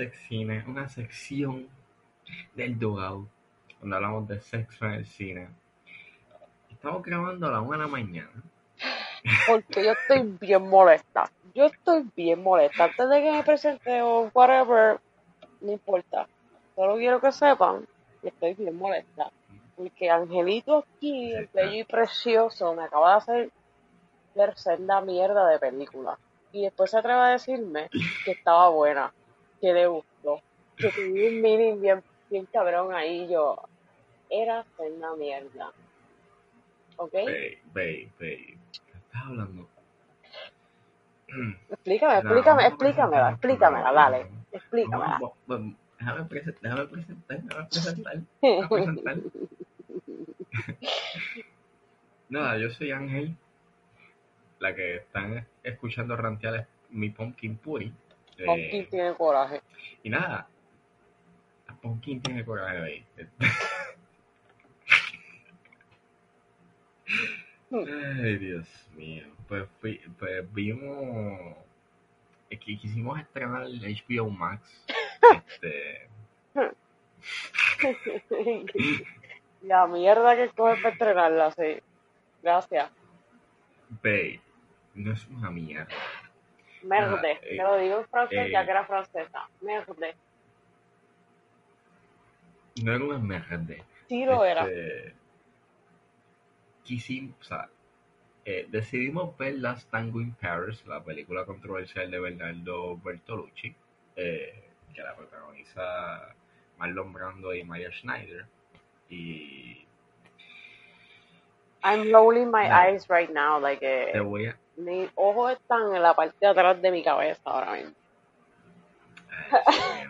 Sexcine, una sección del Dogout, donde hablamos de sexo en el cine. Estamos grabando a la una de la mañana. Porque yo estoy bien molesta. Yo estoy bien molesta. Antes de que me presente o whatever, no importa. Solo quiero que sepan que estoy bien molesta. Porque Angelito aquí, el bello y precioso, me acaba de hacer ver senda mierda de película. Y después se atreve a decirme que estaba buena, que le gustó, que tuve un mini bien, bien cabrón ahí. Yo, era senda mierda. ¿Ok? Babe, babe, babe. ¿Qué estás hablando? Explícame, explícame, explícamela, presentar, explícamela, dale, explícamela. Déjame presen- déjame presentar, déjame presentar, déjame presentar. Nada, yo soy Ángel. La que están escuchando rantear es mi Pumpkin Puri. Eh, Pumpkin tiene coraje. Y nada, Pumpkin tiene coraje ahí. Ay, Dios mío. Pues, fui- pues vimos. Es que quisimos estrenar el HBO Max. Este. La mierda que coge para estrenarla, sí. Gracias. Babe, no es una mierda. Merde. Ah, eh, Te lo digo en francés eh. ya que era francesa. Merde. No era una mierda. Sí lo era. Este, quisimos, o sea, eh, decidimos ver Last Tango in Paris, la película controversial de Bernardo Bertolucci, eh, que la protagoniza Marlon Brando y Maya Schneider. Y I'm rolling my eyes right now. Like, te eh, voy a... mis ojos están en la parte de atrás de mi cabeza ahora mismo. Ay.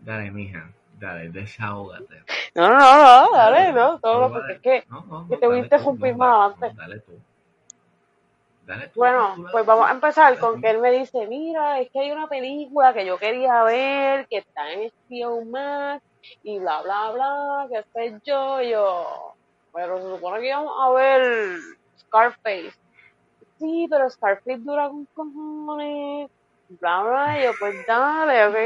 Dale, mija, dale, desahógate. No, no, no, dale, no. Todo lo Dale, porque es que. no, no, que te voy a dale interrumpir más dale- adelante. Dale tú. Dale tú. Bueno, tú, dale pues vamos a empezar dale con tú. que él me dice, mira, es que hay una película que yo quería ver, que está en HBO Max, y bla, bla, bla, que sé yo, yo, pero se supone que íbamos a ver Scarface. Sí, pero Scarface dura con cojones, bla, bla, yo, pues dale, ok,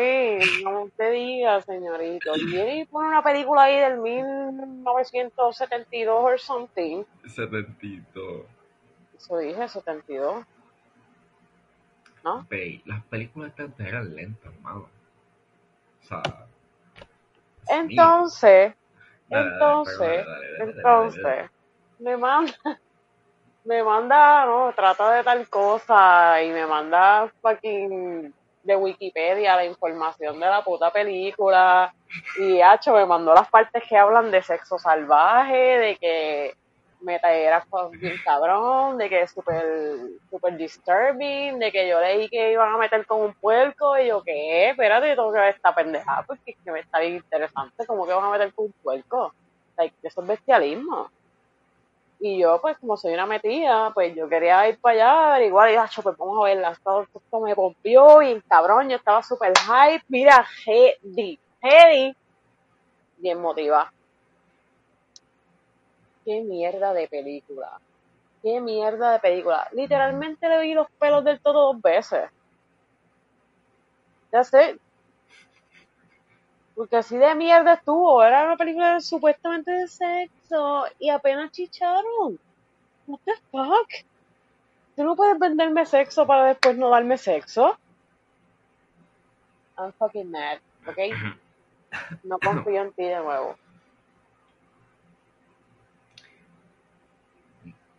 no te digas, señorito. Y viene y pone una película ahí del 1972 or something. Setentito. Eso dije, 72, ¿no? Ve, las películas de antes eran lentas, mano. O sea. Entonces, entonces, entonces, me manda, me manda, no, trata de tal cosa y me manda fucking de Wikipedia la información de la puta película y hacho me mandó las partes que hablan de sexo salvaje, de que meta era bien cabrón, de que es súper super disturbing, de que yo leí que iban a meter con un puerco y yo, ¿qué? Espérate, tengo que ver esta pendejada porque es que me está bien interesante, ¿cómo que van a meter con un puerco? Like, eso es bestialismo. Y yo, pues, como soy una metida, pues yo quería ir para allá, averiguar, y yo, pues vamos a verla. Esto, esto me pompió bien cabrón, yo estaba súper hype, mira, heavy, heavy, bien motivada. Qué mierda de película. Qué mierda de película. Literalmente le vi los pelos del todo dos veces. Ya sé. Porque así de mierda estuvo. Era una película supuestamente de sexo y apenas chicharon. What the fuck? Tú no puedes venderme sexo para después no darme sexo. I'm fucking mad, ¿ok? No confío en ti de nuevo.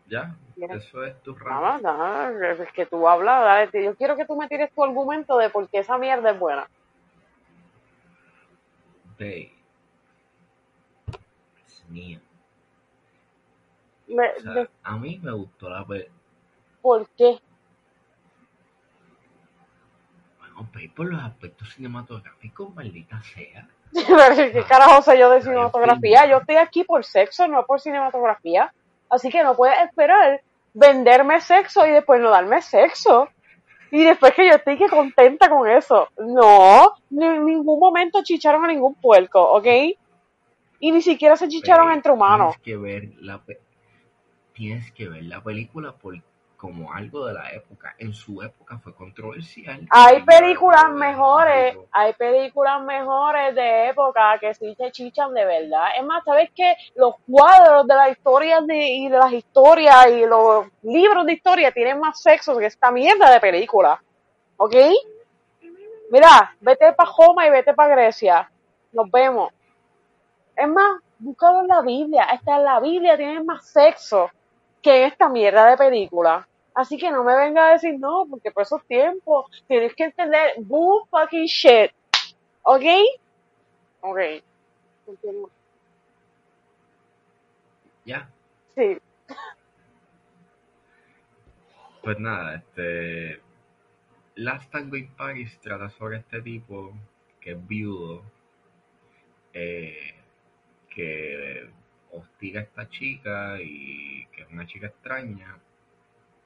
Ya, eso es tu Nada, rant. nada, es que tú hablas, dale, yo quiero que tú me tires tu argumento de por qué esa mierda es buena. Me- O sea, de- a mí me gustó la película. ¿Por qué? Bueno, ve por los aspectos cinematográficos, maldita sea. ¿Qué carajo sé yo de cinematografía? Yo estoy aquí por sexo, no por cinematografía. Así que no puedes esperar venderme sexo y después no darme sexo. Y después que yo estoy que contenta con eso. No, ni- en ningún momento chicharon a ningún puerco, ¿ok? Y ni siquiera se chicharon entre humanos. Tienes que ver la pe- tienes que ver la película por como algo de la época. En su época fue controversial. Hay películas mejores, hay películas mejores de época que sí se chichan de verdad. Es más, ¿sabes qué? Los cuadros de las historias de, y de las historias y los libros de historia tienen más sexo que esta mierda de película. ¿Ok? Mira, vete para Roma y vete para Grecia. Nos vemos. Es más, búscalo en la Biblia. Esta en la Biblia tiene más sexo que esta mierda de película. Así que no me venga a decir no, porque por esos tiempos tienes que entender bull fucking shit. ¿Ok? Ok. Continúa. Ya. Sí. Pues nada, este. Last Tango in Paris trata sobre este tipo que es viudo, eh, que hostiga a esta chica y que es una chica extraña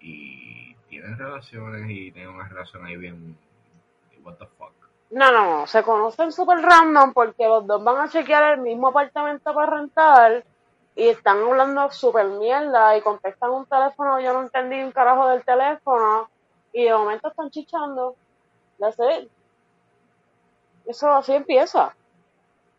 y tienen relaciones y tienen una relación ahí bien what the fuck. No, no, se conocen súper random porque los dos van a chequear el mismo apartamento para rentar y están hablando súper mierda y contestan un teléfono, yo no entendí un carajo del teléfono y de momento están chichando. That's it. Eso así empieza.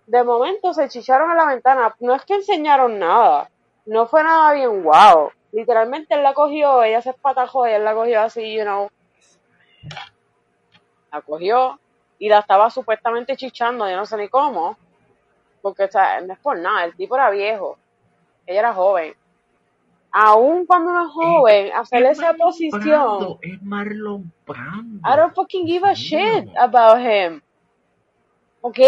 De momento se chicharon a la ventana. No es que enseñaron nada. No fue nada bien wow. Literalmente él la cogió, ella se espatajó y él la cogió así, you know. La cogió y la estaba supuestamente chichando, yo no sé ni cómo. Porque, o sea, no es por nada, el tipo era viejo. Ella era joven. Aún cuando uno es joven, hacer Es esa Marlon posición. Brando, es Marlon Brando. I don't fucking give a shit about him. ¿Ok?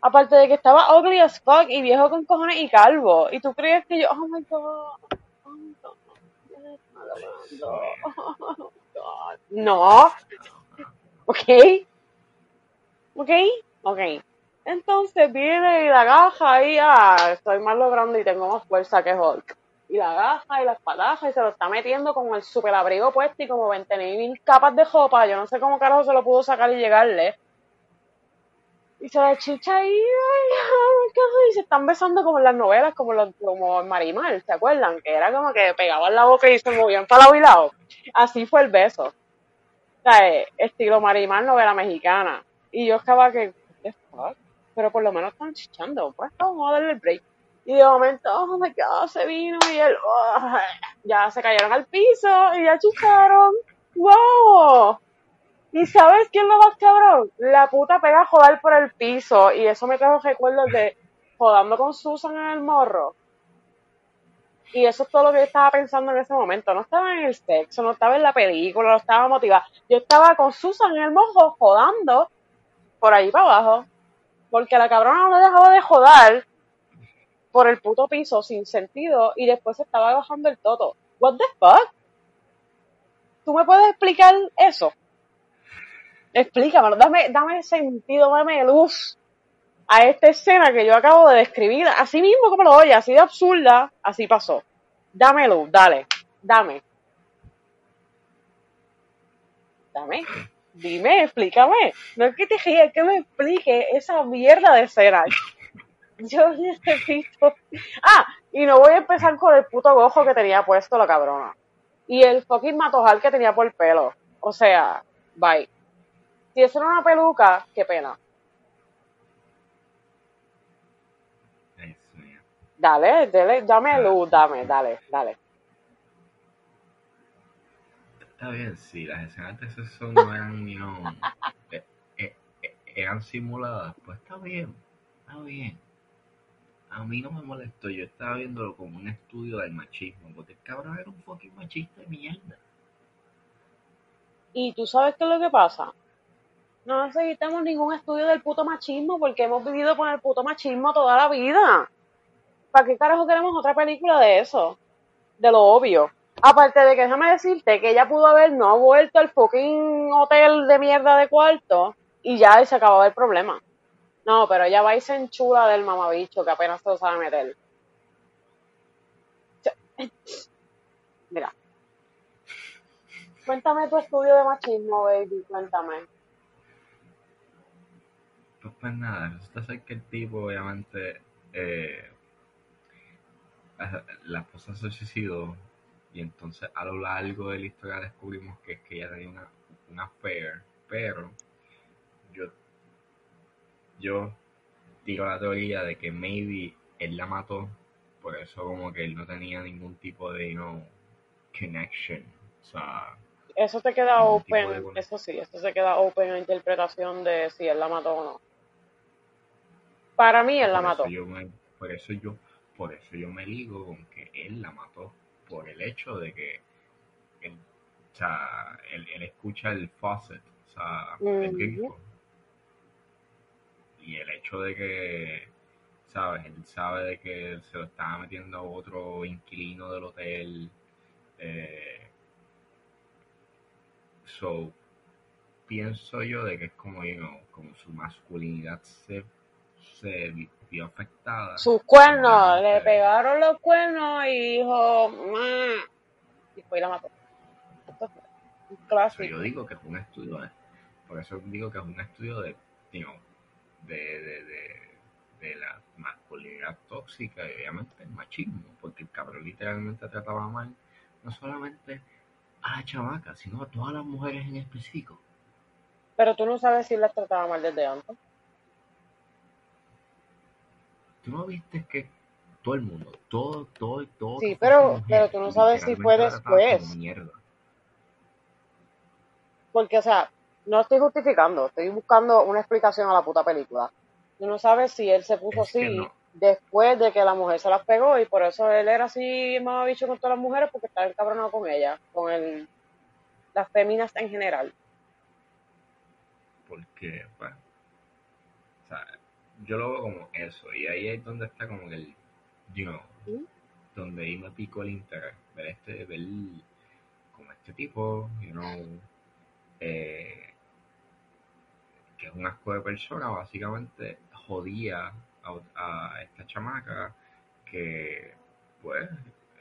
Aparte de que estaba ugly as fuck y viejo con cojones y calvo. Y tú crees que yo, oh my god, oh my god, yes, Marlon Brando, oh my god. No. ¿Ok? ¿Ok? Ok. Entonces viene y la agaja y ah, estoy más logrando y tengo más fuerza que Hulk. Y la agaja y la espadaja y se lo está metiendo con el super abrigo puesto y como 20 mil capas de jopa. Yo no sé cómo carajo se lo pudo sacar y llegarle. Y se la chicha ahí, ay, ay, qué y se están besando como en las novelas, como, los, como en Marimar, ¿se acuerdan? Que era como que pegaban la boca y se movían para lado y lado. Así fue el beso. O sea, eh, estilo Marimar, novela mexicana. Y yo estaba que, the fuck? Pero por lo menos están chichando, pues vamos a darle el break. Y de momento, oh my god, se vino y él, oh, ya se cayeron al piso y ya chicharon. ¡Wow! ¿Y sabes quién lo más cabrón? La puta pega a joder por el piso y eso me trajo recuerdos de jodando con Susan en el morro. Y eso es todo lo que yo estaba pensando en ese momento. No estaba en el sexo, no estaba en la película, no estaba motivada. Yo estaba con Susan en el morro jodando por ahí para abajo. Porque la cabrona no dejaba de joder por el puto piso sin sentido y después se estaba bajando el toto. What the fuck? ¿Tú me puedes explicar eso? Explícamelo, dame, dame sentido, dame luz a esta escena que yo acabo de describir, así mismo como lo oye, así de absurda, así pasó. Dame luz, dale, dame. Dame, dime, explícame. No es que te rías, que me explique esa mierda de escena. Yo necesito. Ah, y no voy a empezar con el puto gojo que tenía puesto la cabrona. Y el fucking matojal que tenía por el pelo. O sea, bye. Si eso era una peluca, qué pena. Dale, dale, dame luz, dame, dale, dale. Está bien, sí, las escenas de sexo no eran, you know, eh, eh, eh, eran simuladas, pues está bien, está bien. A mí no me molestó, yo estaba viéndolo como un estudio del machismo, porque el cabrón era un fucking machista de mierda. Y tú sabes qué es lo que pasa. No necesitamos ningún estudio del puto machismo porque hemos vivido con el puto machismo toda la vida. ¿Para qué carajo queremos otra película de eso? De lo obvio. Aparte de que déjame decirte que ella pudo haber no vuelto al fucking hotel de mierda de cuarto y ya se acababa el problema. No, pero ella va y se del mamabicho que apenas se lo sabe meter. Mira. Cuéntame tu estudio de machismo, baby, cuéntame. Pues, pues nada, resulta ser que el tipo obviamente, eh, la esposa se suicidó Y entonces a lo largo de la historia descubrimos que es que ella tenía una, una affair, pero yo, yo tiro la teoría de que maybe él la mató, por eso como que él no tenía ningún tipo de, you know, connection. O sea, Eso te queda de open, eso sí, eso se queda open a interpretación de si él la mató o no. Para mí él la mató. eso yo me, por eso yo, por eso yo me ligo con que él la mató, por el hecho de que él, o sea, él, él escucha el faucet, o sea, el grifo. Y el hecho de que, sabes, él sabe de que se lo estaba metiendo a otro inquilino del hotel. Eh, so, pienso yo de que es como, you know, como su masculinidad se, se vio afectada. Sus cuernos, le pegaron los cuernos y dijo, y y la mató. Esto so, yo digo que es un estudio, de- por eso digo que es un estudio de, know, de, de, de, de la masculinidad tóxica y obviamente el machismo, porque el cabrón literalmente trataba mal no solamente a la chamaca, sino a todas las mujeres en específico. Pero tú no sabes si las trataba mal desde antes. ¿Tú no viste que todo el mundo, todo, todo, todo Sí, pero, pero tú no sabes si fue después. mierda? Porque, o sea, no estoy justificando, estoy buscando una explicación a la puta película. Tú no sabes si él se puso Es así no, después de que la mujer se las pegó y por eso él era así mamabicho con todas las mujeres porque estaba encabronado con ella, con el, las féminas en general. porque, pues, o sea, yo lo veo como eso, y ahí es donde está como que el, you know, ¿Mm? donde ahí me picó el interés, ver este, ver como este tipo, you know, eh, que es un asco de persona, básicamente jodía a, a esta chamaca que, pues,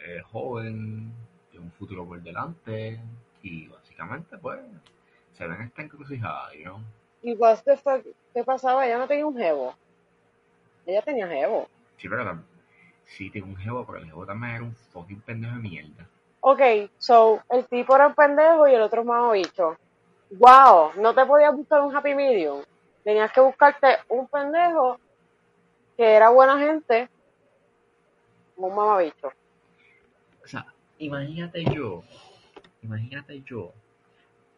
es joven, tiene un futuro por delante, y básicamente, pues, se ven esta encrucijada, you know. Y ¿qué pasaba? Ella no tenía un jevo. Ella tenía jevo. Sí, pero tam- sí tiene un jevo, pero el jevo también era un fucking pendejo de mierda. Ok, so, el tipo era un pendejo y el otro es mamabicho. Wow, no te podías buscar un happy medium. Tenías que buscarte un pendejo que era buena gente, un mamabicho. O sea, imagínate yo, imagínate yo,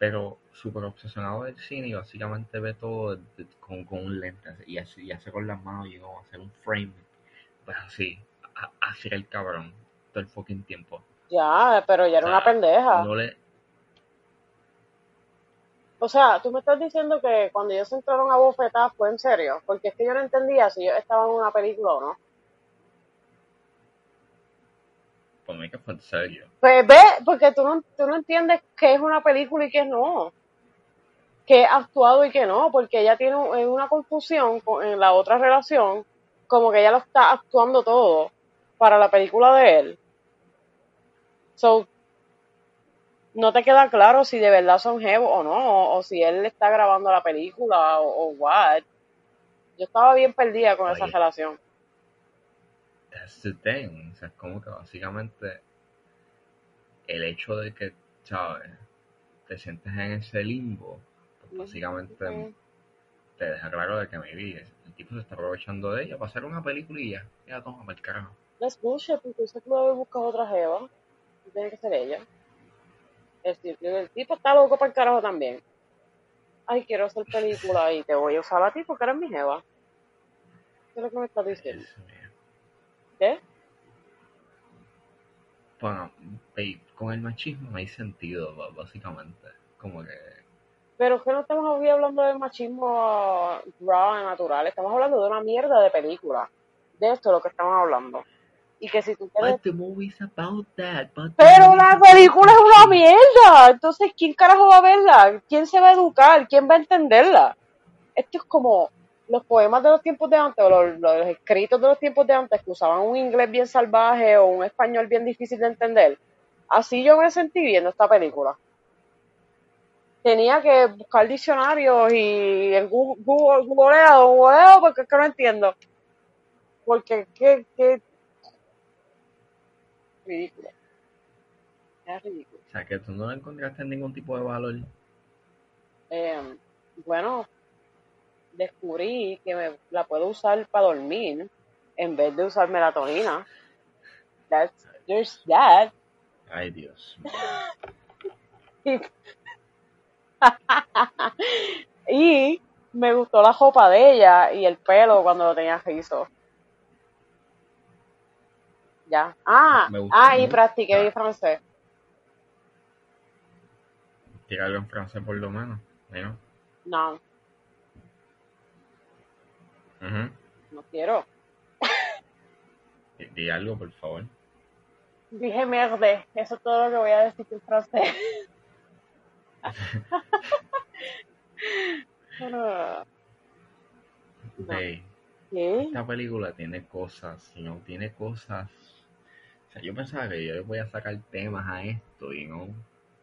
pero súper obsesionado del cine y básicamente ve todo con, con un lente y, así, y hace con las manos y como hacer un frame, pues así, así el cabrón todo el fucking tiempo. Ya, pero O era una pendeja. no le, O sea, tú me estás diciendo que cuando ellos entraron a bofetar fue en serio, porque es que yo no entendía si ellos estaban en una película o no. por mí que fue en serio. Pues ve, porque tú no, tú no entiendes qué es una película y qué no. Qué es actuado y qué no, porque ella tiene un- una confusión con, en la otra relación, como que ella lo está actuando todo para la película de él. So, no te queda claro si de verdad son jevos o no, o, o si él está grabando la película o, o what. Yo estaba bien perdida con esa relación. that's the thing, o sea, es como que básicamente el hecho de que, ¿sabes? Te sientes en ese limbo, pues básicamente te deja claro de que maybe el tipo se está aprovechando de ella para hacer una película y ya, ya toma para el carajo. That's bullshit, porque usted pudo haber buscado otra jeva. No tiene que ser ella. El, ti- el tipo está loco para el carajo también. Ay, quiero hacer película y te voy a usar a ti porque eres mi jeva. ¿Qué es lo que me estás diciendo? ¿Qué? Bueno, con el machismo no hay sentido, básicamente. Como que, Pero es que no estamos hoy hablando de machismo raw natural. Estamos hablando de una mierda de película. De esto es lo que estamos hablando. Y que si tú quieres... about that, Pero la película es una mierda. Entonces, ¿quién carajo va a verla? ¿Quién se va a educar? ¿Quién va a entenderla? Esto es como los poemas de los tiempos de antes o los, los escritos de los tiempos de antes que usaban un inglés bien salvaje o un español bien difícil de entender. Así yo me sentí viendo esta película. Tenía que buscar diccionarios y el Google, Google, googleo, googleo porque es que no entiendo. Porque qué, qué ridículo. Es ridículo. O sea, que tú no encontraste ningún tipo de valor. Eh, bueno, descubrí que me la puedo usar para dormir en vez de usar melatonina. That's, there's that. Ay, Dios. y me gustó la ropa de ella y el pelo cuando lo tenía rizo. Ya. Ah, ah, y practiqué mi francés. Tíralo en francés por lo menos. ¿no? No, No quiero. Di- algo, por favor. Dije merde, eso es todo lo que voy a decir en francés. No. Esta película tiene cosas, no tiene cosas. O sea, yo pensaba que yo voy a sacar temas a esto y no. Yo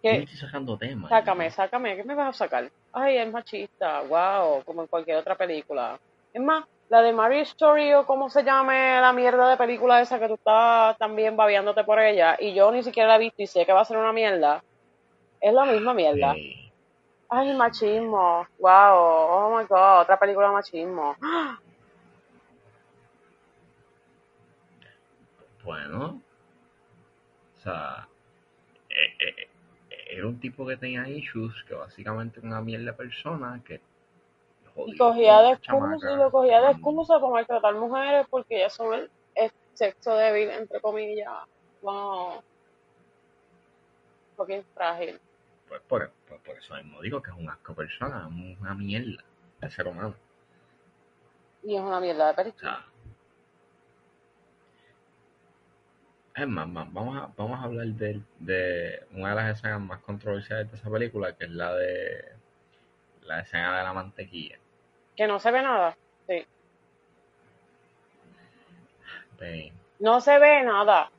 ¿Qué? estoy sacando temas. Sácame, ¿no? sácame, ¿qué me vas a sacar? Ay, es machista, wow, como en cualquier otra película. Es más, la de Mary Story o cómo se llame la mierda de película esa que tú estás también babeándote por ella y yo ni siquiera la he visto y sé que va a ser una mierda. Es la misma mierda. Ve, Ay, machismo, wow, oh my god, otra película de machismo. bueno. O sea, eh, eh, eh, era un tipo que tenía issues, que básicamente una mierda persona que Y cogía de excusa, y lo cogía de excusa para maltratar mujeres porque ellas son el, el sexo débil, entre comillas. Wow. Fucking frágil. Pues por, por, por eso mismo digo que es un asco persona, una mierda de ser humano. Y es una mierda de O sea, es más, más, vamos a, vamos a hablar de, de una de las escenas más controversiales de esa película, que es la de la escena de la mantequilla. Que no se ve nada. Sí. No se ve nada.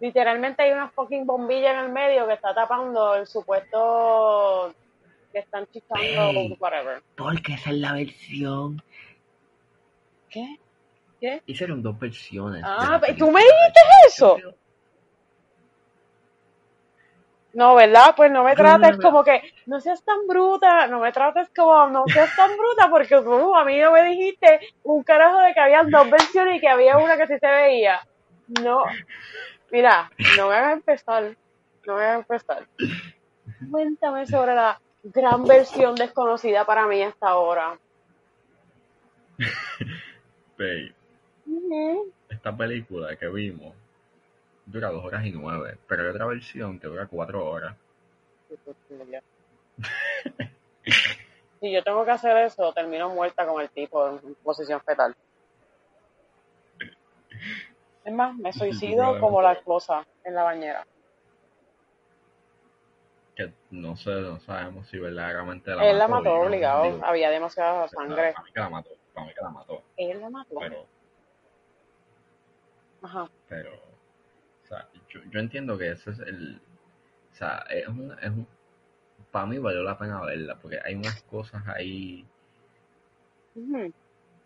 Literalmente hay una fucking bombilla en el medio que está tapando el supuesto que están chichando, whatever. Porque esa es la versión. ¿Qué? ¿Qué? Hicieron dos versiones. Ah, ¿tú me dijiste eso? No, ¿verdad? Pues no me trates no. como que, no seas tan bruta, no me trates como, no seas tan bruta, porque tú a mí no me dijiste un carajo de que había dos versiones y que había una que sí se veía. No, mira, no me hagas empezar, no me hagas empezar. Cuéntame sobre la gran versión desconocida para mí hasta ahora. Esta película que vimos dura dos horas y nueve, pero hay otra versión que dura cuatro horas. Si yo tengo que hacer eso, termino muerta con el tipo en posición fetal. Es más, me suicido como la esposa en la bañera. Que no sé, no sabemos si verdaderamente la Él la mató, obligado, digo, había demasiada sangre. Para mí que la mató, para mí que la mató, Él la mató. pero, Ajá. pero, sea, yo, yo entiendo que ese es el, o sea, es un, es un, para mí valió la pena verla, porque hay unas cosas ahí,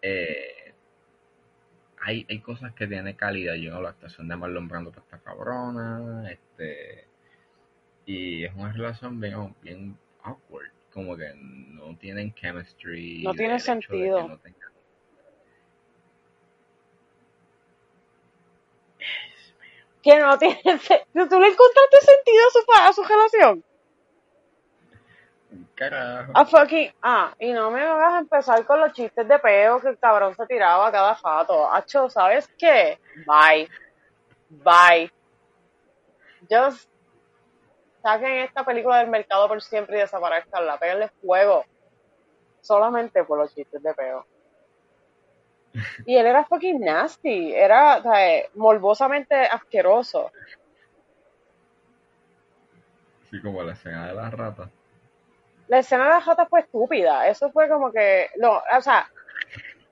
eh, hay, hay cosas que tiene calidad, yo no, la actuación de Marlon Brando pues, está cabrona, este, y es una relación bien, bien awkward, como que no tienen chemistry. No tiene sentido. no tengan- Que no tiene sentido. ¿Tú le encontraste sentido a su, a su relación? Carajo. A fucking. Ah, y no me vas a empezar con los chistes de peo que el cabrón se tiraba a cada fato. Hacho, ¿sabes qué? Bye. Bye. Just saquen esta película del mercado por siempre y desaparezcanla. Péguenle fuego. Solamente por los chistes de peo. Y él era fucking nasty. Era, o sea, morbosamente asqueroso. Así como la escena de las ratas. la escena de la jata fue estúpida. Eso fue como que, no, o sea,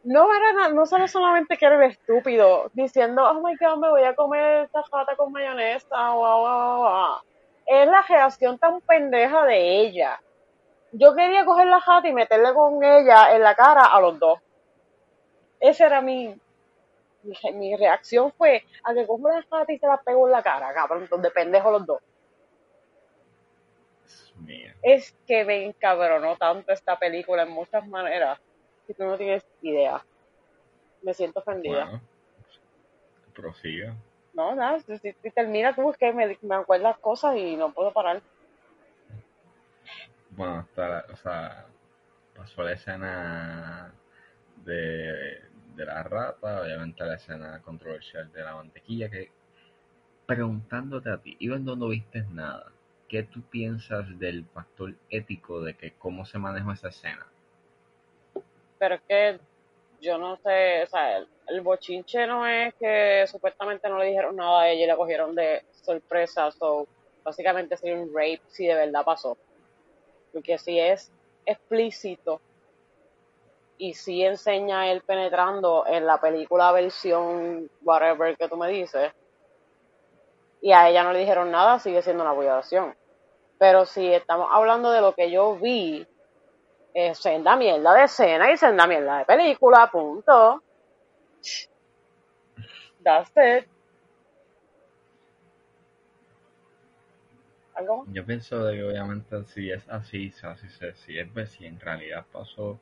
no era no solo solamente que era el estúpido diciendo, oh my god, me voy a comer esta jata con mayonesa, guau, guau, guau". Es la reacción tan pendeja de ella. Yo quería coger la jata y meterle con ella en la cara a los dos. Esa era mi, mi, mi reacción fue a que cojo la jata y se la pego en la cara, cabrón, de pendejo los dos. Es que me encabronó tanto esta película en muchas maneras que tú no tienes idea. Me siento ofendida. Bueno, prosiga. No, nada, si termina tú es que me, me acuerdas cosas y no puedo parar. Bueno, hasta la- o sea, pasó la escena de, de la rata, obviamente la escena controversial de la mantequilla, que preguntándote a ti, y cuando no viste nada, ¿qué tú piensas del factor ético de que cómo se manejó esa escena? Pero es que yo no sé, o sea, el, el bochinche no es que supuestamente no le dijeron nada a ella y la cogieron de sorpresa, so básicamente sería un rape si de verdad pasó. Porque si es explícito y si enseña él penetrando en la película versión whatever que tú me dices, y a ella no le dijeron nada, sigue siendo una violación. Pero si estamos hablando de lo que yo vi, es senda mierda de escena y senda mierda de película, punto. That's it. ¿Algo? Yo pienso de que obviamente si es así, si, se, si es si en realidad pasó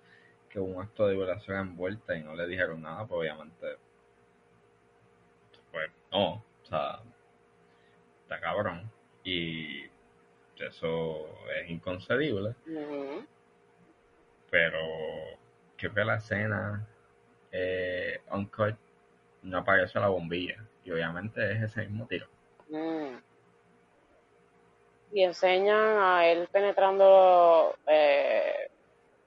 que hubo un acto de violación envuelta y no le dijeron nada, pues obviamente, pues no, o sea, está cabrón. Y eso es inconcebible, pero creo que la escena eh, uncut no aparece la bombilla y obviamente es ese mismo tiro. Mm. Y enseñan a él penetrando eh,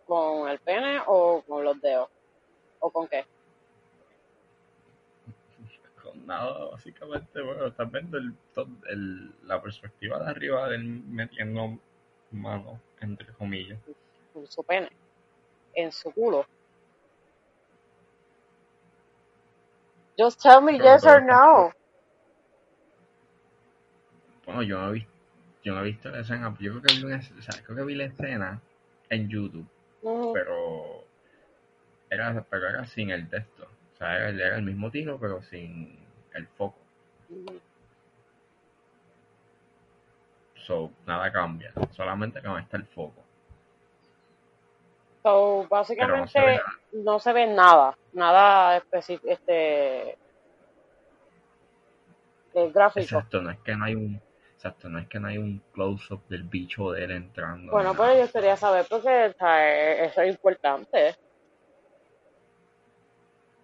con el pene o con los dedos. ¿O con qué? con nada, básicamente, bueno, estás viendo el, la perspectiva de arriba del metiendo mano, entre comillas. Con su pene. En su culo. Just tell me Pero yes or no. Bueno, yo no visto, yo no he visto la escena, yo creo que vi una, o sea, creo que vi la escena en YouTube, Pero era, pero era sin el texto. O sea, era, era el mismo tiro, pero sin el foco. So, nada cambia, solamente que no está el foco. So, Pero no se ve básicamente no se ve nada, nada específico, este, eh, gráfico. Exacto, no es que no hay un, exacto, no es que no hay un close-up del bicho de él entrando. Bueno, pero nada. yo quería saber porque o sea, eh, eso es importante.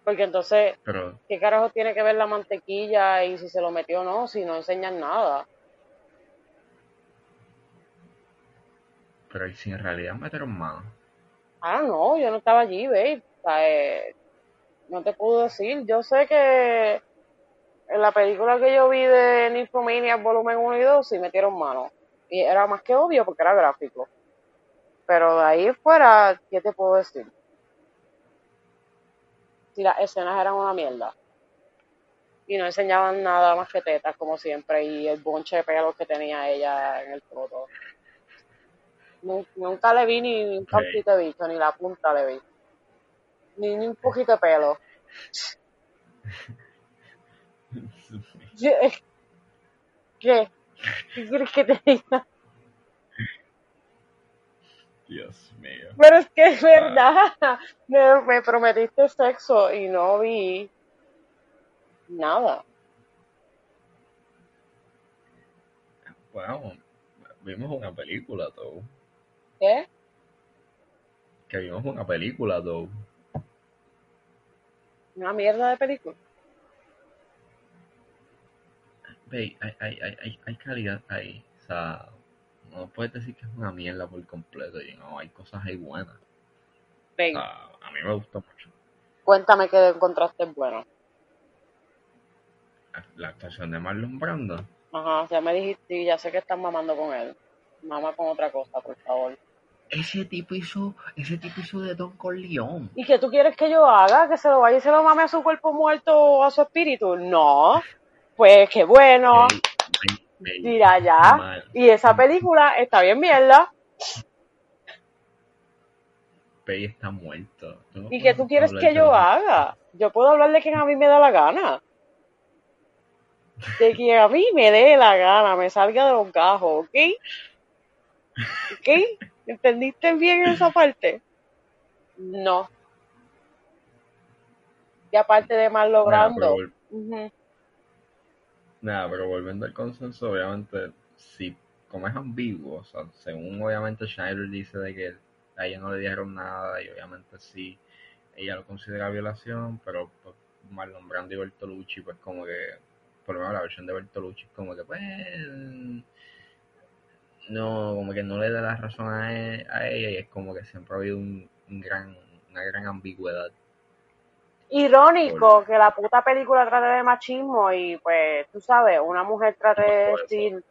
Porque entonces, Pero, ¿qué carajo tiene que ver la mantequilla y si se lo metió o no? Si no enseñan nada. pero ¿y si en realidad metieron mano? Ah, no, yo no estaba allí, babe. O sea, eh, no te puedo decir. Yo sé que en la película que yo vi de Nymphomaniac volumen 1 y 2 sí metieron mano. Y era más que obvio porque era gráfico. Pero de ahí fuera, ¿qué te puedo decir? Si las escenas eran una mierda. Y no enseñaban nada más que tetas, como siempre, y el bonche de pelos que tenía ella en el foto. Nu- Nunca le vi ni un cantito de bicho, ni la punta le vi. Ni, ni un poquito de pelo. Yo- ¿Qué? ¿Qué quieres que te diga? Dios mío. Pero es que es verdad. Me, me prometiste sexo y no vi nada. Bueno, vimos una película, todo. ¿Qué? Que vimos una película, todo. Una mierda de película. Hay, hay, hay, hay, calidad ahí. O sea, no puedes decir que es una mierda por completo. Y no, hay cosas ahí buenas. O Ven, sea, a mí me gustó mucho. cuéntame qué encontraste bueno. La actuación de Marlon Brando. Ajá, ya me dijiste, y ya sé que estás mamando con él. Mama con otra cosa, por favor. Ese tipo hizo, ese tipo hizo de Don Corleone. ¿Y qué tú quieres que yo haga? ¿Que se lo vaya y se lo mame a su cuerpo muerto o a su espíritu? No. Pues qué bueno. Mira ya. Y esa película está bien mierda. Pei está muerto. no ¿Y qué tú quieres que yo haga? Yo puedo hablar de quien a mí me da la gana. De quien a mí me dé la gana, me salga de los gajos, ¿ok? ¿Ok? ¿Entendiste bien esa parte? No. Y aparte de mal logrando. Pero, nada, pero volviendo al consenso, obviamente, si como es ambiguo, o sea, según obviamente Schneider dice de que a ella no le dijeron nada y obviamente sí, ella lo considera violación, pero pues, Marlon Brando y Bertolucci, pues como que, por lo menos la versión de Bertolucci, como que pues no, como que no le da la razón a, e, ella y es como que siempre ha habido un, gran, una gran ambigüedad. Irónico que la puta película trate de machismo y pues tú sabes, una mujer trate de decir,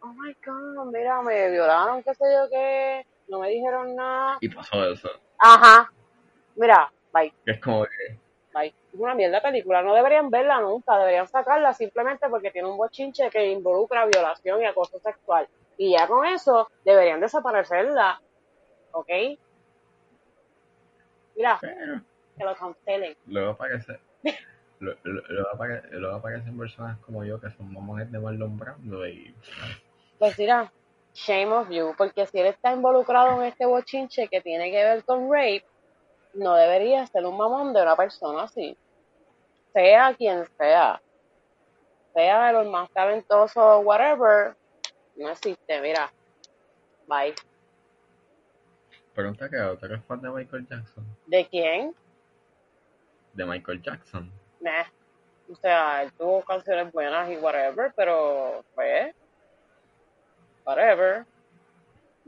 oh my god, mira, me violaron, qué sé yo qué, no me dijeron nada. Y pasó eso. Ajá, mira, bye. Es como que... Bye. Es una mierda película, no deberían verla nunca, deberían sacarla simplemente porque tiene un bochinche que involucra violación y acoso sexual. Y ya con eso deberían desaparecerla. ¿Ok? Mira, que lo cancelen. Luego aparece. Luego, luego, aparecen personas como yo que son mamones de Marlon Brando y... Pues mira, shame of you, porque si él está involucrado en este bochinche que tiene que ver con rape, no debería ser un mamón de una persona así. Sea quien sea. Sea el más talentoso, whatever, no existe, mira. Bye. Pregunta que ¿tú eres fan de Michael Jackson? ¿De quién? De Michael Jackson. Nah. O sea, él tuvo canciones buenas y whatever, pero pues, whatever.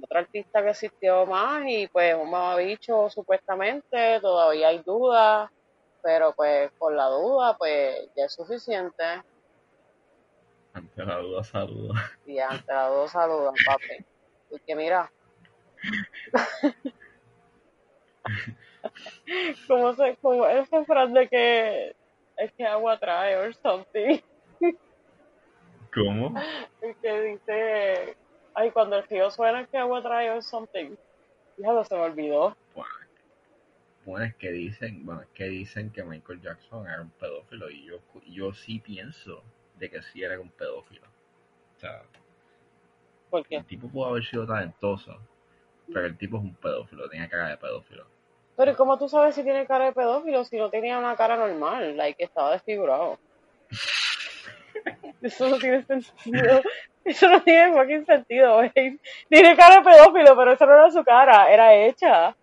Otro artista que existió más y pues un mamabicho supuestamente, todavía hay dudas, pero pues por la duda pues ya es suficiente. Ante la duda, saluda. Y ante la duda, saluda, papi. Porque mira. como se, como esa frase de que es que agua trae or something. ¿Cómo? Que dice, ay, cuando el río suena es que agua trae or something. Ya se me olvidó. Bueno, es que dicen, bueno, es que dicen que Michael Jackson era un pedófilo y yo, yo sí pienso de que sí era un pedófilo. O sea, ¿Por qué? el tipo pudo haber sido talentoso, pero el tipo es un pedófilo, tenía cara de pedófilo. Pero ¿cómo tú sabes si tiene cara de pedófilo si no tenía una cara normal? Like, estaba desfigurado. Eso no tiene sentido. Eso no tiene fucking sentido, güey. Tiene cara de pedófilo, pero eso no era su cara, era hecha.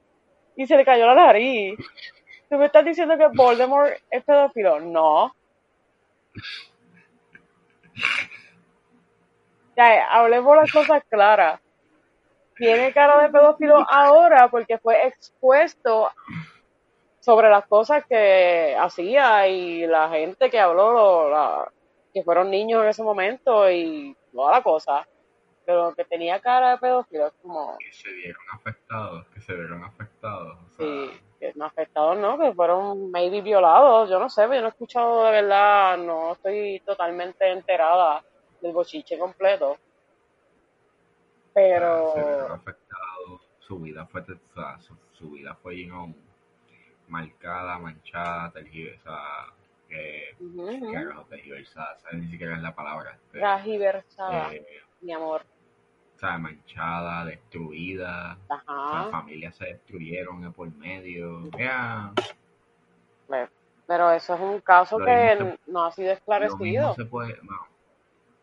Y se le cayó la nariz. ¿Tú me estás diciendo que Voldemort es pedófilo? No. Ya, hablemos las cosas claras. Tiene cara de pedófilo ahora porque fue expuesto sobre las cosas que hacía y la gente que habló, la, que fueron niños en ese momento y toda la cosa. Pero que tenía cara de pedófilo es como... Que se vieron afectados, que se vieron afectados. sí, que no afectados no, que fueron maybe violados, yo no sé, yo no he escuchado de verdad, no estoy totalmente enterada del bochiche completo. Pero... Se vieron afectados, su vida fue, o sea, su, su, vida fue you know, marcada, manchada, tergiversada, que, uh -huh. que no tergiversada, ¿sabes? Ni siquiera es la palabra. Tergiversada, eh, mi amor. O sea, manchada, destruida, Ajá. las familias se destruyeron por medio. Yeah. Pero eso es un caso Lo que se- no ha sido Lo esclarecido. mismo se puede, no,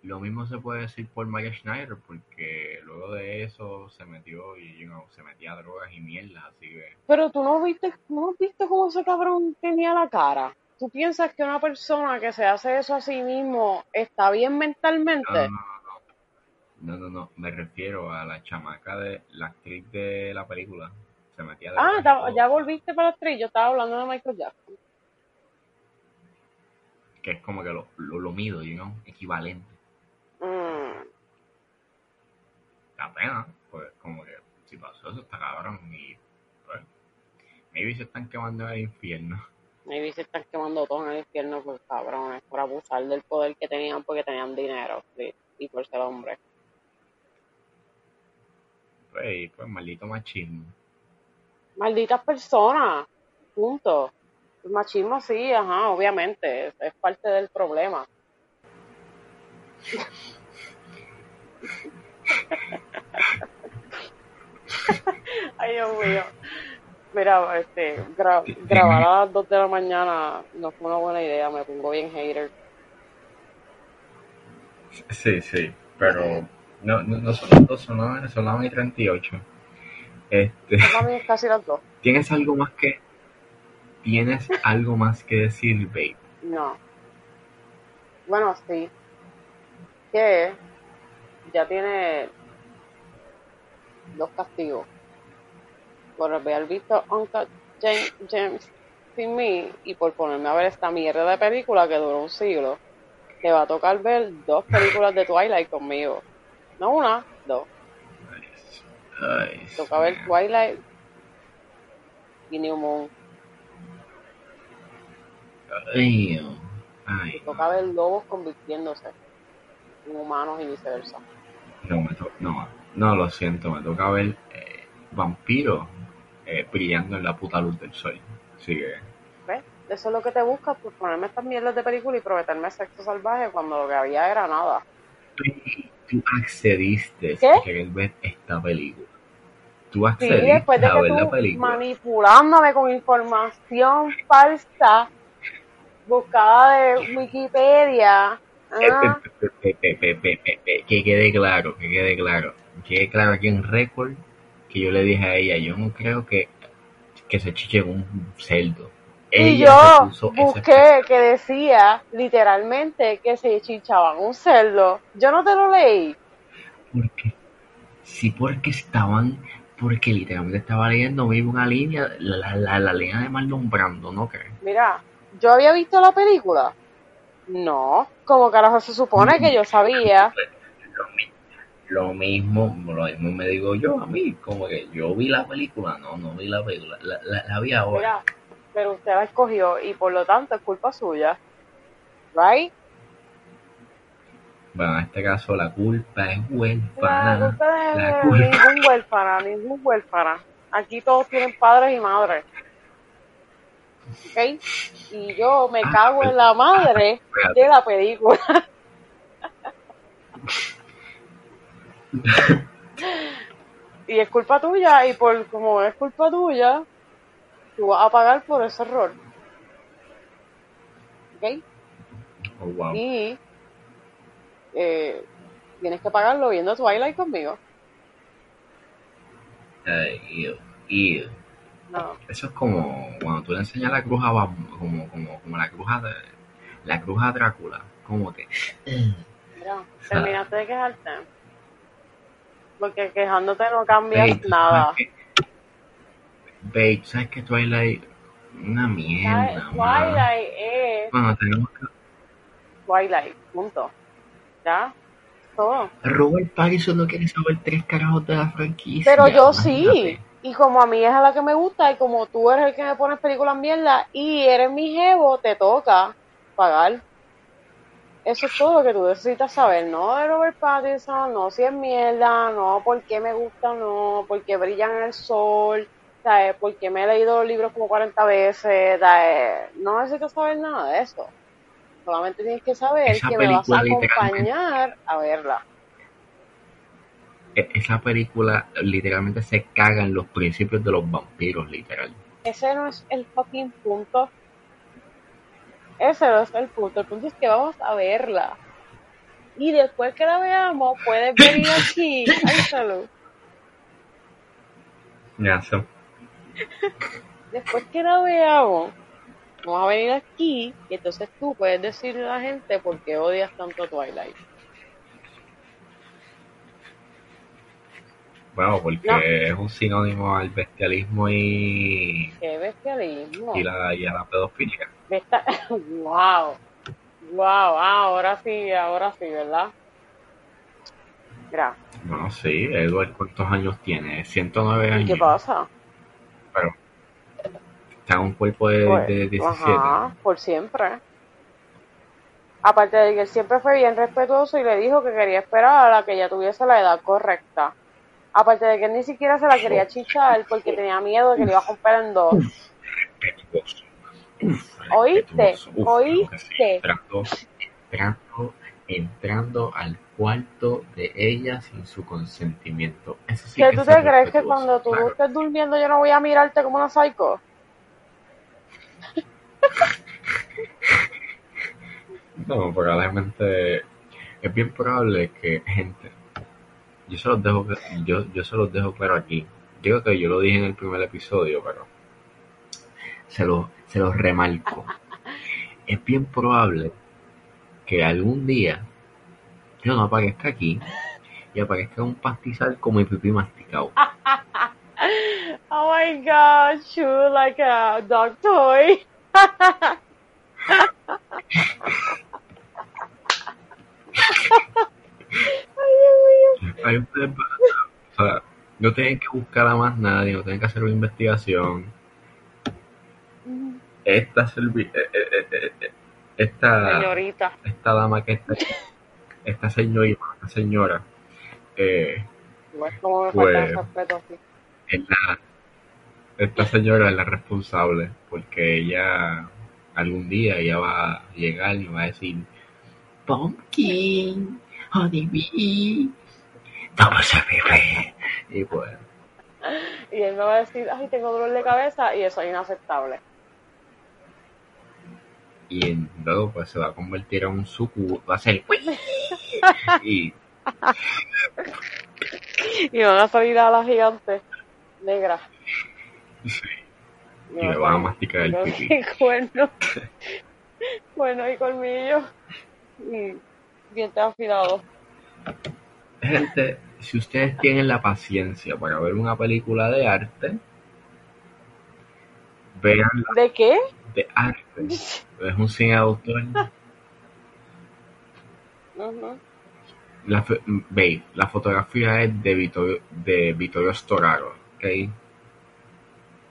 lo mismo se puede decir por Maya Schneider, porque luego de eso se metió y you know, se metía a drogas y mierda, así que Pero tú no viste, no has visto cómo ese cabrón tenía la cara. ¿Tú piensas que una persona que se hace eso a sí mismo está bien mentalmente? no, no, no, no, no, no, me refiero a la chamaca de la actriz de la película, se metía Ah, drogas y ta- todo, ya volviste para la actriz. Yo estaba hablando de Michael Jackson. que es como que lo, lo, lo mido, you know, equivalente. Mm, La pena, pues como que si pasó eso está cabrón y pues maybe se están quemando en el infierno. maybe se están quemando todos en el infierno por cabrones, por abusar del poder que tenían porque tenían dinero sí, y por ser hombre. Pues, pues maldito machismo. Malditas personas. Punto. El machismo sí, ajá, obviamente. Es, es parte del problema. Dios mío. Mira, este, gra grabar a las 2 de la mañana no fue una buena idea, me pongo bien hater. Sí, sí, pero no, no, no son las 2, son las, son las 1 y 38. Este, es casi las 2. ¿Tienes algo más que tienes algo más que decir, babe? No. Bueno, sí. Que ya tiene dos castigos. Por haber visto Uncut James, James sin mí y por ponerme a ver esta mierda de película que duró un siglo. Te va a tocar ver dos películas de Twilight conmigo. No una, dos. Toca ver. Twilight y New Moon. Ay, Y ay, toca ver lobos convirtiéndose humanos y viceversa. no, me to- no, no, lo siento, me toca ver eh, vampiros eh, brillando en la puta luz del sol. Así que, ¿Ves? Eso es lo que te buscas por ponerme estas mierdas de película y prometerme sexo salvaje cuando lo que había era nada. tú, accediste ¿Qué? a querer ver esta película. Tú Sí, accediste después de a ver que la película. manipulándome con información falsa buscada de Wikipedia. Ah, Que quede claro, que quede claro. Que quede claro aquí en récord que yo le dije a ella, yo no creo que, que se chiche un cerdo. Y Ella yo puso ese busqué que decía literalmente que se chichaban un cerdo. Yo no te lo leí. Porque, sí, porque estaban, porque literalmente estaba leyendo mismo una línea, la, la, la línea de Marlon Brando, ¿no crees? Mira, ¿yo había visto la película? No. Como carajo se supone que yo sabía. Lo, mi- lo mismo, lo mismo me digo yo a mí, como que yo vi la película, no, no vi la película, la, la, la vi ahora. Mira, pero usted la escogió y por lo tanto es culpa suya. ¿Right? Bueno, en este caso la culpa es La huérfana. culpa de La culpa. ningún huérfana, ningún huérfana. Aquí todos tienen padres y madres. ¿Ok? Y yo me Ah, cago en la madre de la película. y es culpa tuya, y por como es culpa tuya, tú vas a pagar por ese error. ¿Ok? Oh, wow. Y eh, tienes que pagarlo viendo Twilight conmigo. Ay, ew, ew. No. Eso es como cuando tú le enseñas la cruz a como, como, como la cruz a la cruz a Drácula, como que terminaste de quejarte. Porque quejándote no cambias Babe, ¿tú nada. sabes que- Babe, ¿sabes que Twilight? Una mierda. Twilight es Bueno, tenemos que... Twilight, punto. ¿Ya? Todo. Robert Pattinson no quiere saber tres carajos de la franquicia. Pero yo sí. Y como a mí es a la que me gusta y como tú eres el que me pones películas mierda y eres mi jevo, te toca pagar. Eso es todo lo que tú necesitas saber, no de Robert Pattinson, no si es mierda, no por qué me gusta, no, porque brillan en el sol, ¿sabes? Porque me he leído los libros como 40 veces, ¿sabes? No necesitas saber nada de eso. Solamente tienes que saber Esa que me vas a acompañar a verla. E- Esa película literalmente se caga en los principios de los vampiros, literal. Ese no es el fucking punto. Ese no es el punto. El punto es que vamos a verla. Y después que la veamos, puedes venir aquí. Ay, salud. So. Después que la veamos, vamos a venir aquí. Y entonces tú puedes decirle a la gente por qué odias tanto Twilight. Bueno, porque No. es un sinónimo al bestialismo y, Qué bestialismo. y, la, y a la pedofilia. Esta- wow. Wow. Ah, ahora sí, ahora sí, ¿verdad? Mira, Bueno, sí, Edward, ¿cuántos años tiene? 109 ¿y años. qué pasa? Pero está en un cuerpo de, Pues, de 17. Ajá, por siempre. Aparte de que él siempre fue bien respetuoso y le dijo que quería esperar a la que ella tuviese la edad correcta. Aparte de que él ni siquiera se la quería chichar porque tenía miedo de que le iba a romper en dos. ¿Oíste? ¿Oíste? Entrando, entrando, entrando al cuarto de ella sin su consentimiento. Eso sí ¿Qué que tú te crees que cuando tú claro. estés durmiendo yo no voy a mirarte como una psycho? No, probablemente es bien probable que gente, yo se los dejo, yo, yo se los dejo claro aquí. Digo que yo lo dije en el primer episodio, pero se los, se los remarco. Es bien probable que algún día yo no aparezca aquí y aparezca un pastizal como mi pipí masticado. Oh my god, you like a dog toy. Ay, Dios mío. Ahí ustedes van a- o sea, no tienen que buscar a más nadie, no tienen que hacer una investigación. Esta servi- eh, eh, eh, esta, Señorita. esta dama que está esta señorita, esta señora, eh, No me Pues- el respeto es la, esta señora es la responsable, porque ella algún día ella va a llegar y va a decir, Pumpkin, Honey Bee, vamos a beber. Y pues, Y él me va a decir, ay, tengo dolor de cabeza y eso es inaceptable. y luego pues se va a convertir en un sucubo, va a ser y Y van a salir a la gigante negra. sí, Y y le van a masticar el pipí. cuernos. Cuernos y colmillos. Y dientes afilados. Gente, si ustedes tienen la paciencia para ver una película de arte, vean la ¿De qué? de arte. Es un cine de autor. Ujú. La, fe- ve, la fotografía es de Vittorio, de Vittorio Storaro, ¿ok?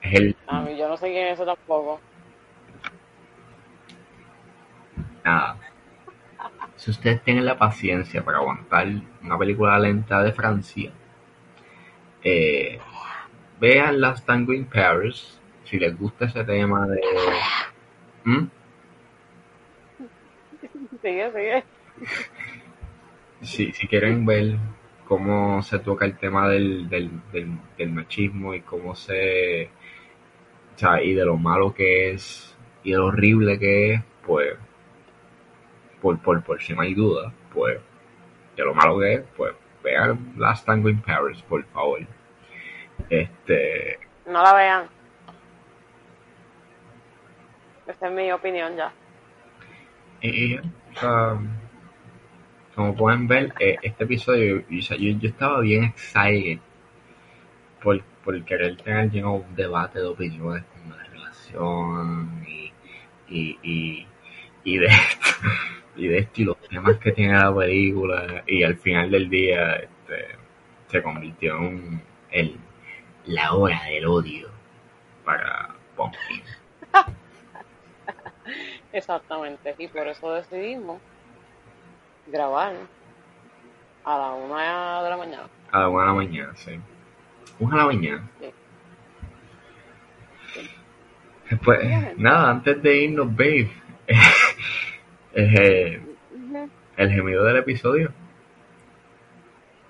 Es el, A mí yo no sé quién es eso tampoco. nada. Si ustedes tienen la paciencia para aguantar una película lenta de Francia, eh, vean Last Tango in Paris, si les gusta ese tema de... ¿Mm? Sigue, sigue. si, si quieren ver cómo se toca el tema del, del, del, del machismo y cómo se o sea, y de lo malo que es y de lo horrible que es pues por, por, por si no hay duda pues de lo malo que es pues vean Last Tango in Paris por favor este No la vean. Esa es mi opinión ya. y, o sea, como pueden ver, eh, este episodio, y, o sea, yo, yo estaba bien excited por, por querer tener you know, un debate de opiniones con la relación y, y, y, y de esto, y de esto y los temas que tiene la película y al final del día este, se convirtió en un- el, la hora del odio para Pumpkin. Exactamente. Y por eso decidimos grabar a la una de la mañana. A la una de la mañana, sí. Una de la mañana. Sí. Pues nada, antes de irnos, babe, eh, el gemido del episodio.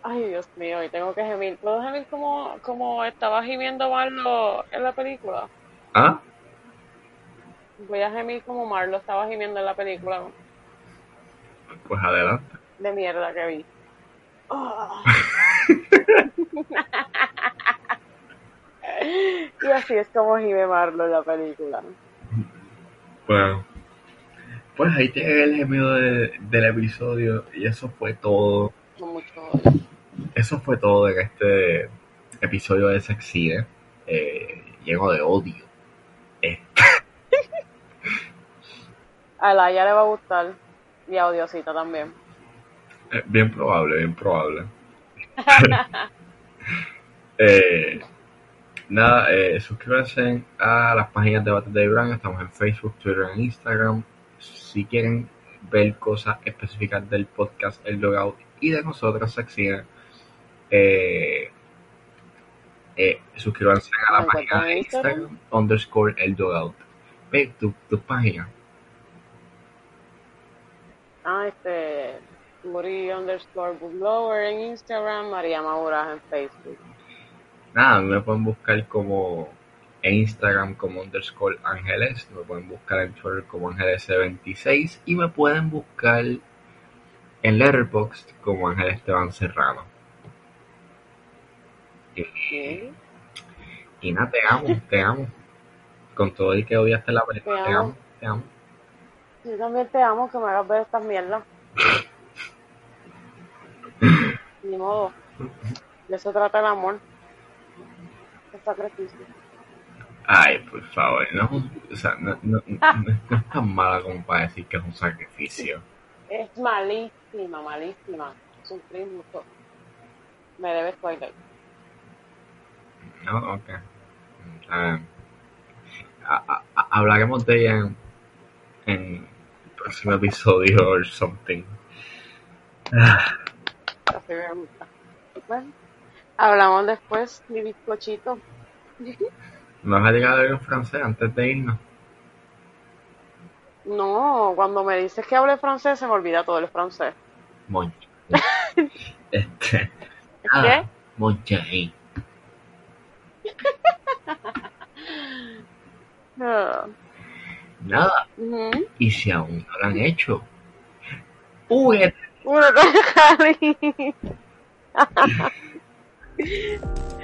Ay, Dios mío, y tengo que gemir. ¿Puedo gemir como, como estaba gimiendo Marlo en la película? Ah, Voy a gemir como Marlo estaba gimiendo en la película pues adelante. de mierda que vi. Y así es como gime Marlo en la película. Bueno, pues ahí tiene el gemido de- del episodio y eso fue todo. Eso fue todo en este episodio de Sexide, eh, lleno de odio. Eh, A Laia le va a gustar. Y a Odiosita también. Eh, Bien probable, bien probable. Eh, nada, eh, suscríbanse a las páginas de Bates de Ibran. Estamos en Facebook, Twitter e Instagram. Si quieren ver cosas específicas del podcast El Logout y de nosotros, Sexina, eh, eh, suscríbanse a la ¿Me página de Instagram? Instagram, underscore El Logout. Ve tu, tu página. Ah, este. Muri underscore booklover en Instagram, María Maura en Facebook. Nada, me pueden buscar como en Instagram como underscore ángeles, me pueden buscar en Twitter como ángeles26 y me pueden buscar en Letterboxd como Ángel Esteban Serrano. Y, y nada, te amo, te amo. Con todo y que odiaste la película, Te amo, te amo. Yo también te amo que me hagas ver estas mierdas. Ni modo. De eso trata el amor. El sacrificio. Ay, por favor, no, o sea, no, no, no- no es tan mala como para decir que es un sacrificio. Es malísima, malísima. Sufrí mucho. Me debes Twilight. No, ok. Ah, a- a- hablaremos de ella en, en el próximo episodio or something. Así me gusta. Bueno, hablamos después, mi bizcochito. ¿Me vas a llegar a ver en francés antes de irnos? No, cuando me dices que hable francés se me olvida todo el francés. Mon este, ¿Es ah, que? mon Nada, ujú. y si aún no lo han hecho, cosa, Cari.